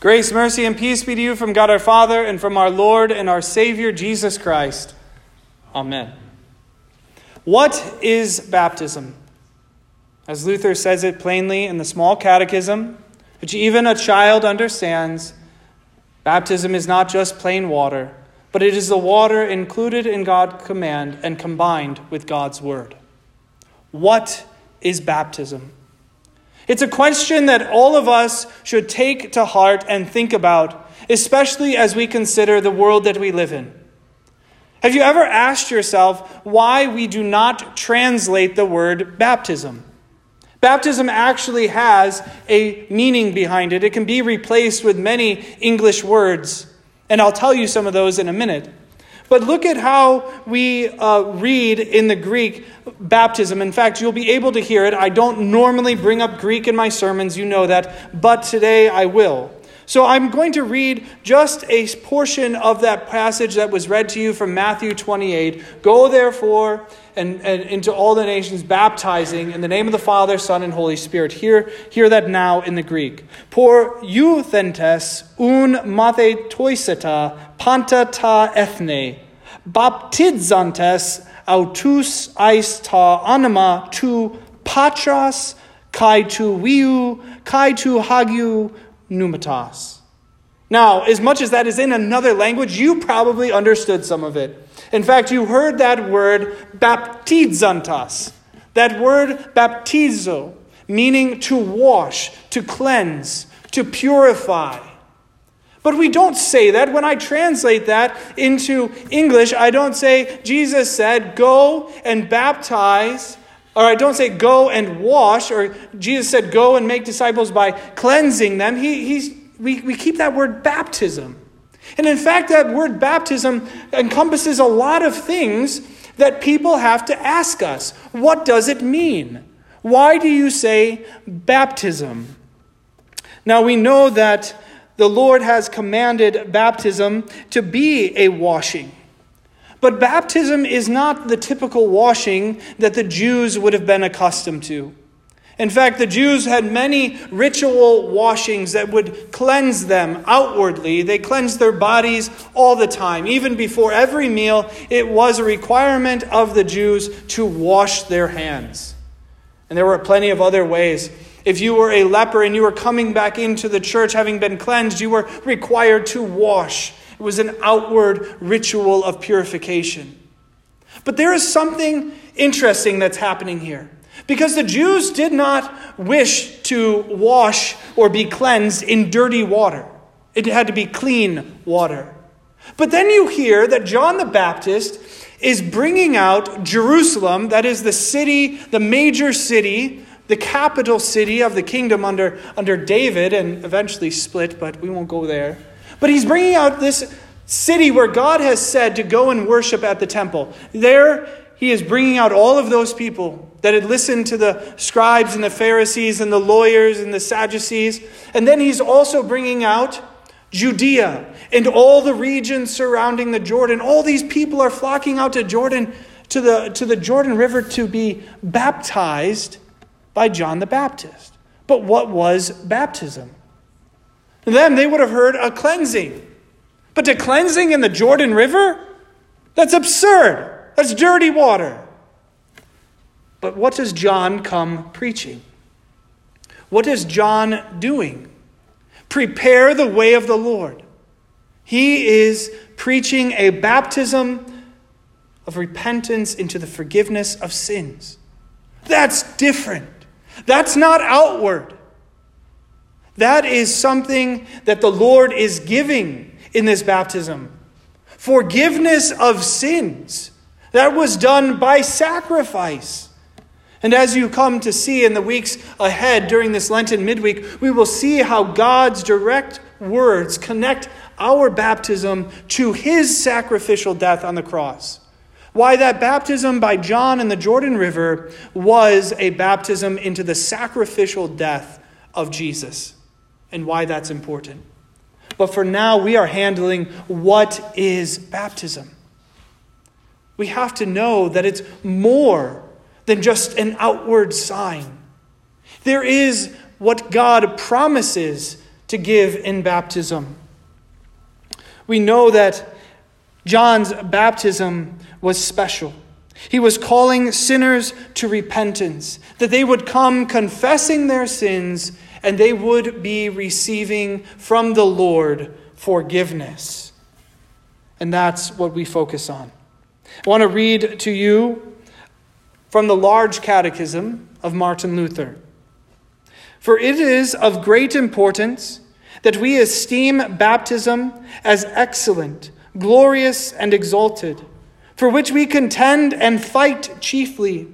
Grace, mercy, and peace be to you from God our Father and from our Lord and our Savior Jesus Christ. Amen. What is baptism? As Luther says it plainly in the small catechism, which even a child understands, baptism is not just plain water, but it is the water included in God's command and combined with God's word. What is baptism? It's a question that all of us should take to heart and think about, especially as we consider the world that we live in. Have you ever asked yourself why we do not translate the word baptism? Baptism actually has a meaning behind it. It can be replaced with many English words, and I'll tell you some of those in a minute. But look at how we uh, read in the Greek baptism. In fact, you'll be able to hear it. I don't normally bring up Greek in my sermons, you know that, but today I will. So I'm going to read just a portion of that passage that was read to you from Matthew 28. Go therefore and, and into all the nations, baptizing in the name of the Father, Son, and Holy Spirit. Hear, hear that now in the Greek. Por euthentes un mathe toiseta panta ta ethne, baptizantes autus eis ta anima tu patras kai tu viu kai tu hagiu pneumatos. Now, as much as that is in another language, you probably understood some of it. In fact, you heard that word baptizantas, that word baptizo, meaning to wash, to cleanse, to purify. But we don't say that. When I translate that into English, I don't say, Jesus said, go and baptize or I don't say go and wash, or Jesus said go and make disciples by cleansing them. He, he's, we, we keep that word baptism. And in fact, that word baptism encompasses a lot of things that people have to ask us. What does it mean? Why do you say baptism? Now we know that the Lord has commanded baptism to be a washing. But baptism is not the typical washing that the Jews would have been accustomed to. In fact, the Jews had many ritual washings that would cleanse them outwardly. They cleansed their bodies all the time. Even before every meal, it was a requirement of the Jews to wash their hands. And there were plenty of other ways. If you were a leper and you were coming back into the church having been cleansed, you were required to wash. It was an outward ritual of purification. But there is something interesting that's happening here. Because the Jews did not wish to wash or be cleansed in dirty water, it had to be clean water. But then you hear that John the Baptist is bringing out Jerusalem, that is the city, the major city, the capital city of the kingdom under, under David, and eventually split, but we won't go there. But he's bringing out this city where God has said to go and worship at the temple. There, he is bringing out all of those people that had listened to the scribes and the Pharisees and the lawyers and the Sadducees. And then he's also bringing out Judea and all the regions surrounding the Jordan. All these people are flocking out to Jordan, to the, to the Jordan River to be baptized by John the Baptist. But what was baptism? To them, they would have heard a cleansing. But to cleansing in the Jordan River? That's absurd. That's dirty water. But what does John come preaching? What is John doing? Prepare the way of the Lord. He is preaching a baptism of repentance into the forgiveness of sins. That's different. That's not outward. That is something that the Lord is giving in this baptism. Forgiveness of sins. That was done by sacrifice. And as you come to see in the weeks ahead during this Lenten midweek, we will see how God's direct words connect our baptism to his sacrificial death on the cross. Why that baptism by John in the Jordan River was a baptism into the sacrificial death of Jesus and why that's important. But for now, we are handling what is baptism. We have to know that it's more than just an outward sign. There is what God promises to give in baptism. We know that John's baptism was special. He was calling sinners to repentance, that they would come confessing their sins and they would be receiving from the Lord forgiveness. And that's what we focus on. I want to read to you from the large catechism of Martin Luther. For it is of great importance that we esteem baptism as excellent, glorious, and exalted, for which we contend and fight chiefly,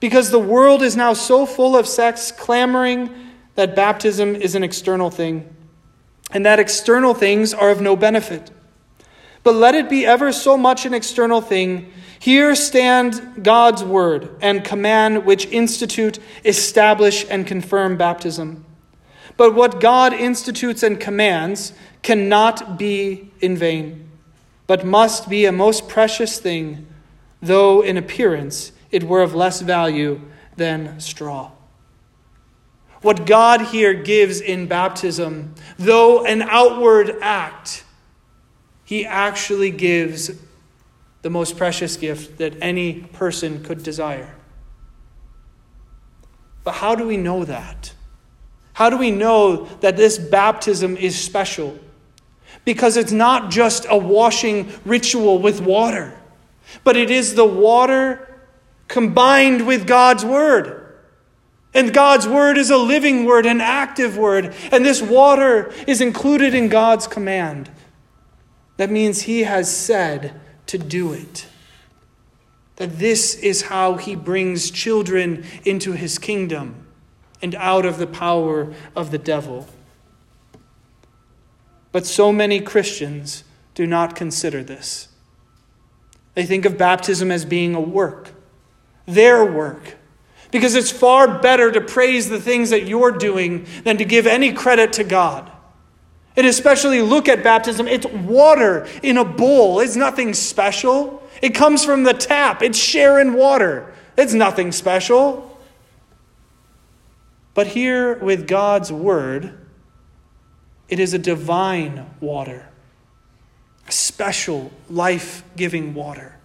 because the world is now so full of sects clamoring that baptism is an external thing, and that external things are of no benefit. But let it be ever so much an external thing. Here stand God's word and command which institute, establish, and confirm baptism. But what God institutes and commands cannot be in vain, but must be a most precious thing, though in appearance it were of less value than straw. What God here gives in baptism, though an outward act, He actually gives the most precious gift that any person could desire. But how do we know that? How do we know that this baptism is special? Because it's not just a washing ritual with water, but it is the water combined with God's Word. And God's Word is a living Word, an active Word. And this water is included in God's command. That means He has said to do it. That this is how He brings children into His kingdom and out of the power of the devil. But so many Christians do not consider this. They think of baptism as being a work, their work, because it's far better to praise the things that you're doing than to give any credit to God. And especially look at baptism, it's water in a bowl, it's nothing special. It comes from the tap, it's sharing water, it's nothing special. But here with God's word, it is a divine water, a special, life giving water.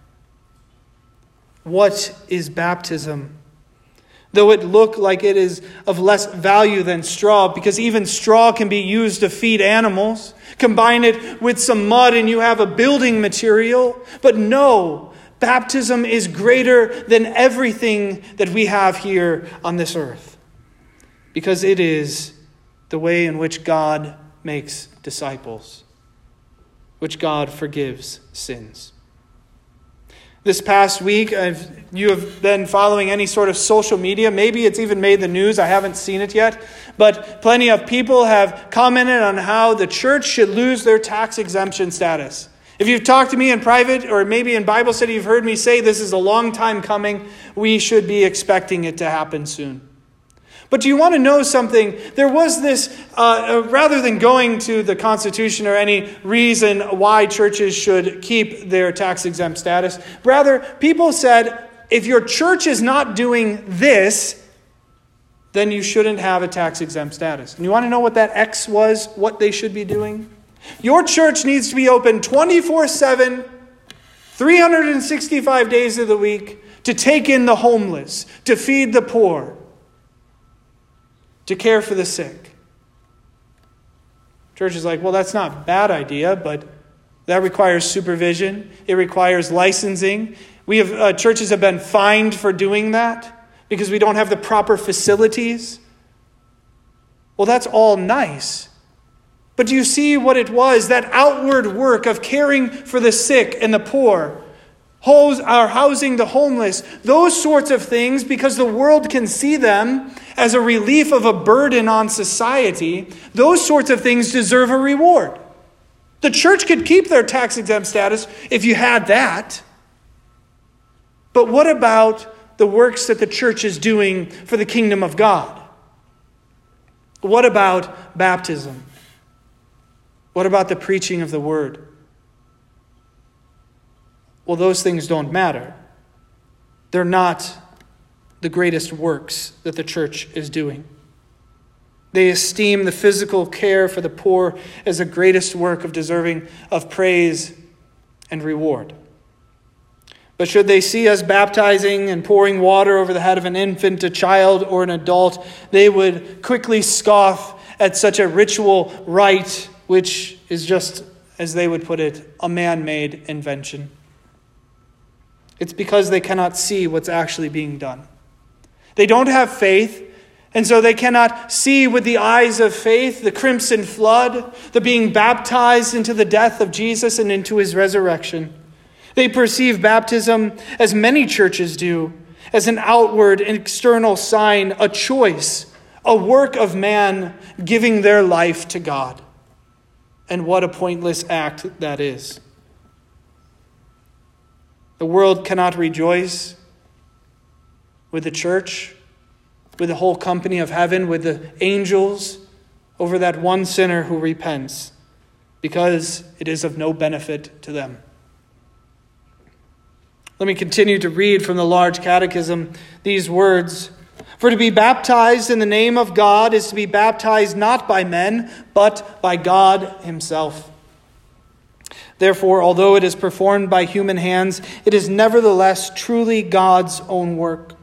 What is baptism? Though it look like it is of less value than straw, because even straw can be used to feed animals. Combine it with some mud and you have a building material. But no, baptism is greater than everything that we have here on this earth because it is the way in which God makes disciples, which God forgives sins. This past week, I've, you have been following any sort of social media. Maybe it's even made the news. I haven't seen it yet. But plenty of people have commented on how the church should lose their tax exemption status. If you've talked to me in private or maybe in Bible study, you've heard me say this is a long time coming. We should be expecting it to happen soon. But do you want to know something? There was this, uh, uh, rather than going to the Constitution or any reason why churches should keep their tax exempt status, rather, people said if your church is not doing this, then you shouldn't have a tax exempt status. And you want to know what that X was, what they should be doing? Your church needs to be open 24 7, 365 days of the week to take in the homeless, to feed the poor to care for the sick. Church is like, well, that's not a bad idea, but that requires supervision. It requires licensing. We have uh, churches have been fined for doing that because we don't have the proper facilities. Well, that's all nice. But do you see what it was? That outward work of caring for the sick and the poor, are housing the homeless, those sorts of things, because the world can see them as a relief of a burden on society, those sorts of things deserve a reward. The church could keep their tax exempt status if you had that. But what about the works that the church is doing for the kingdom of God? What about baptism? What about the preaching of the word? Well, those things don't matter. They're not the greatest works that the church is doing. They esteem the physical care for the poor as the greatest work of deserving of praise and reward. But should they see us baptizing and pouring water over the head of an infant, a child, or an adult, they would quickly scoff at such a ritual rite, which is just, as they would put it, a man made invention. It's because they cannot see what's actually being done. They don't have faith, and so they cannot see with the eyes of faith the crimson flood, the being baptized into the death of Jesus and into his resurrection. They perceive baptism, as many churches do, as an outward and external sign, a choice, a work of man giving their life to God. And what a pointless act that is. The world cannot rejoice with the church with the whole company of heaven, with the angels, over that one sinner who repents, because it is of no benefit to them. Let me continue to read from the large catechism these words. For to be baptized in the name of God is to be baptized not by men, but by God Himself. Therefore, although it is performed by human hands, it is nevertheless truly God's own work.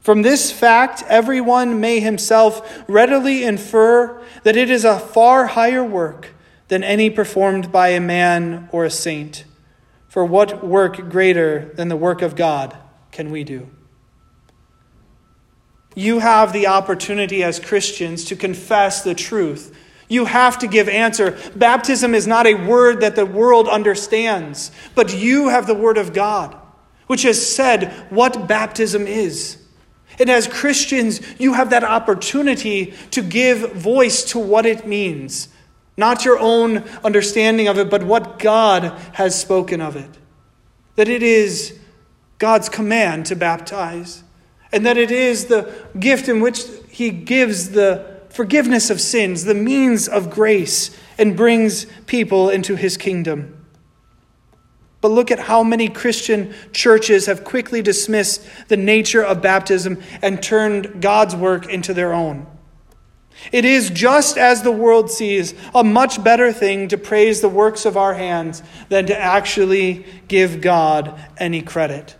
From this fact, everyone may himself readily infer that it is a far higher work than any performed by a man or a saint. For what work greater than the work of God can we do? You have the opportunity as Christians to confess the truth. You have to give answer. Baptism is not a word that the world understands, but you have the word of God, which has said what baptism is. And as Christians, you have that opportunity to give voice to what it means. Not your own understanding of it, but what God has spoken of it. That it is God's command to baptize, and that it is the gift in which He gives the forgiveness of sins, the means of grace, and brings people into His kingdom. But look at how many Christian churches have quickly dismissed the nature of baptism and turned God's work into their own. It is just as the world sees a much better thing to praise the works of our hands than to actually give God any credit.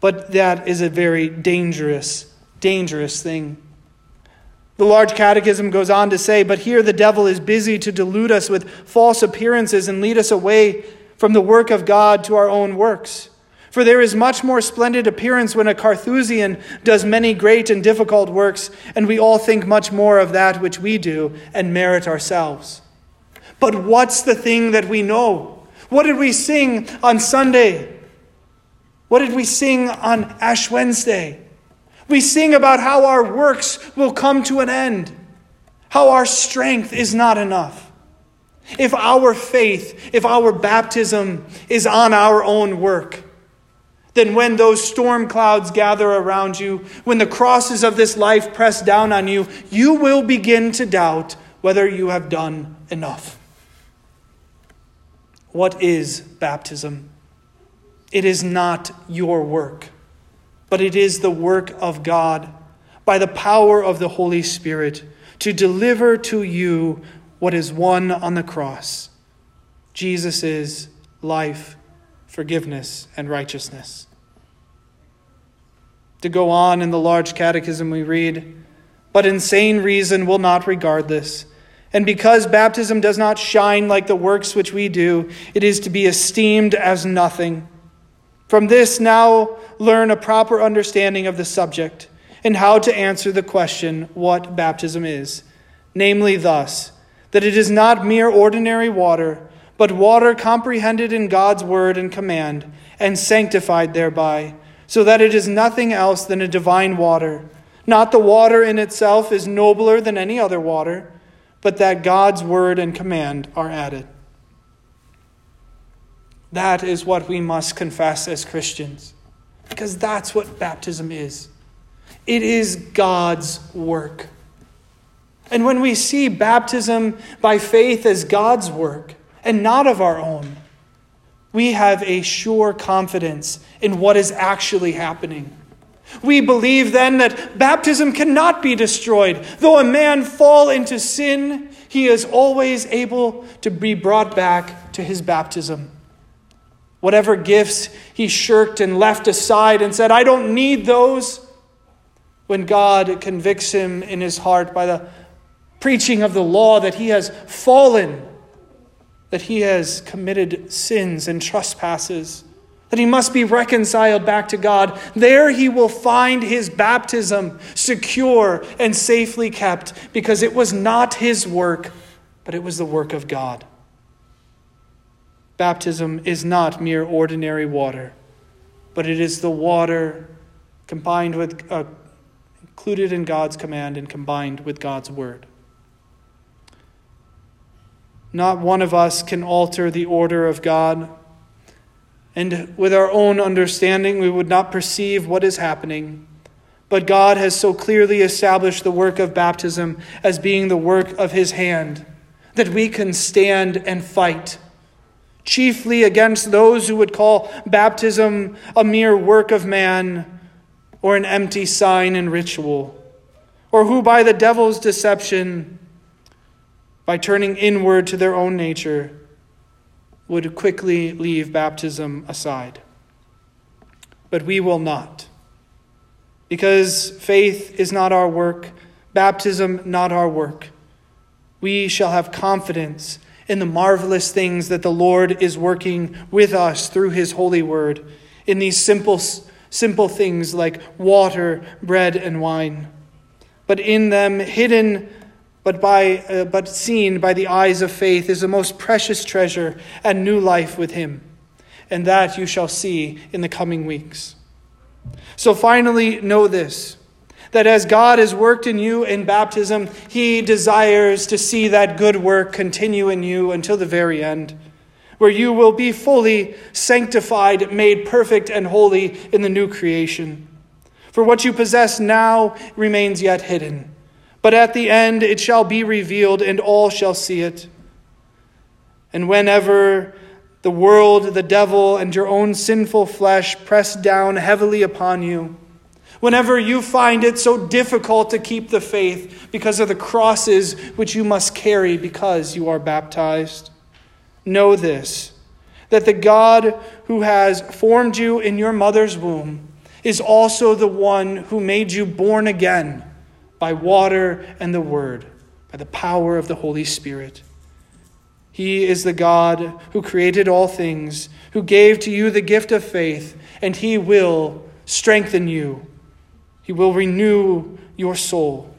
But that is a very dangerous, dangerous thing. The large catechism goes on to say, But here the devil is busy to delude us with false appearances and lead us away from the work of God to our own works. For there is much more splendid appearance when a Carthusian does many great and difficult works, and we all think much more of that which we do and merit ourselves. But what's the thing that we know? What did we sing on Sunday? What did we sing on Ash Wednesday? We sing about how our works will come to an end, how our strength is not enough. If our faith, if our baptism is on our own work, then when those storm clouds gather around you, when the crosses of this life press down on you, you will begin to doubt whether you have done enough. What is baptism? It is not your work, but it is the work of God by the power of the Holy Spirit to deliver to you what is won on the cross. Jesus life, forgiveness, and righteousness. To go on in the large catechism, we read, But insane reason will not regard this. And because baptism does not shine like the works which we do, it is to be esteemed as nothing. From this, now learn a proper understanding of the subject and how to answer the question what baptism is. Namely, thus that it is not mere ordinary water, but water comprehended in God's word and command, and sanctified thereby, so that it is nothing else than a divine water. Not the water in itself is nobler than any other water, but that God's word and command are added. That is what we must confess as Christians, because that's what baptism is. It is God's work. And when we see baptism by faith as God's work and not of our own, we have a sure confidence in what is actually happening. We believe then that baptism cannot be destroyed. Though a man fall into sin, he is always able to be brought back to his baptism. Whatever gifts he shirked and left aside and said, I don't need those, when God convicts him in his heart by the preaching of the law that he has fallen, that he has committed sins and trespasses that he must be reconciled back to God. There he will find his baptism secure and safely kept because it was not his work, but it was the work of God. Baptism is not mere ordinary water, but it is the water combined with, uh, included in God's command and combined with God's word. Not one of us can alter the order of God and with our own understanding, we would not perceive what is happening. But God has so clearly established the work of baptism as being the work of His hand that we can stand and fight, chiefly against those who would call baptism a mere work of man or an empty sign and ritual, or who by the devil's deception, by turning inward to their own nature, would quickly leave baptism aside. But we will not. Because faith is not our work, baptism not our work. We shall have confidence in the marvelous things that the Lord is working with us through his holy word, in these simple, simple things like water, bread, and wine. But in them, hidden but, by, uh, but seen by the eyes of faith is the most precious treasure and new life with Him. And that you shall see in the coming weeks. So finally, know this that as God has worked in you in baptism, He desires to see that good work continue in you until the very end, where you will be fully sanctified, made perfect and holy in the new creation. For what you possess now remains yet hidden but at the end it shall be revealed, and all shall see it. And whenever the world, the devil, and your own sinful flesh press down heavily upon you, whenever you find it so difficult to keep the faith because of the crosses which you must carry because you are baptized, know this that the God who has formed you in your mother's womb is also the one who made you born again by water and the word, by the power of the Holy Spirit. He is the God who created all things, who gave to you the gift of faith, and He will strengthen you. He will renew your soul.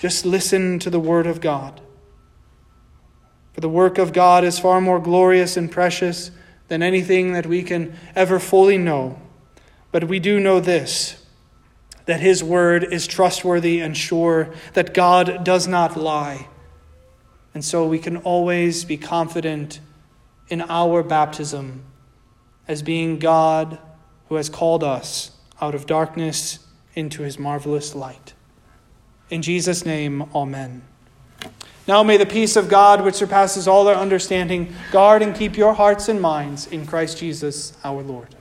Just listen to the Word of God. For the work of God is far more glorious and precious than anything that we can ever fully know. But we do know this that his word is trustworthy and sure, that God does not lie. And so we can always be confident in our baptism as being God who has called us out of darkness into his marvelous light. In Jesus' name, amen. Now may the peace of God, which surpasses all our understanding, guard and keep your hearts and minds in Christ Jesus our Lord.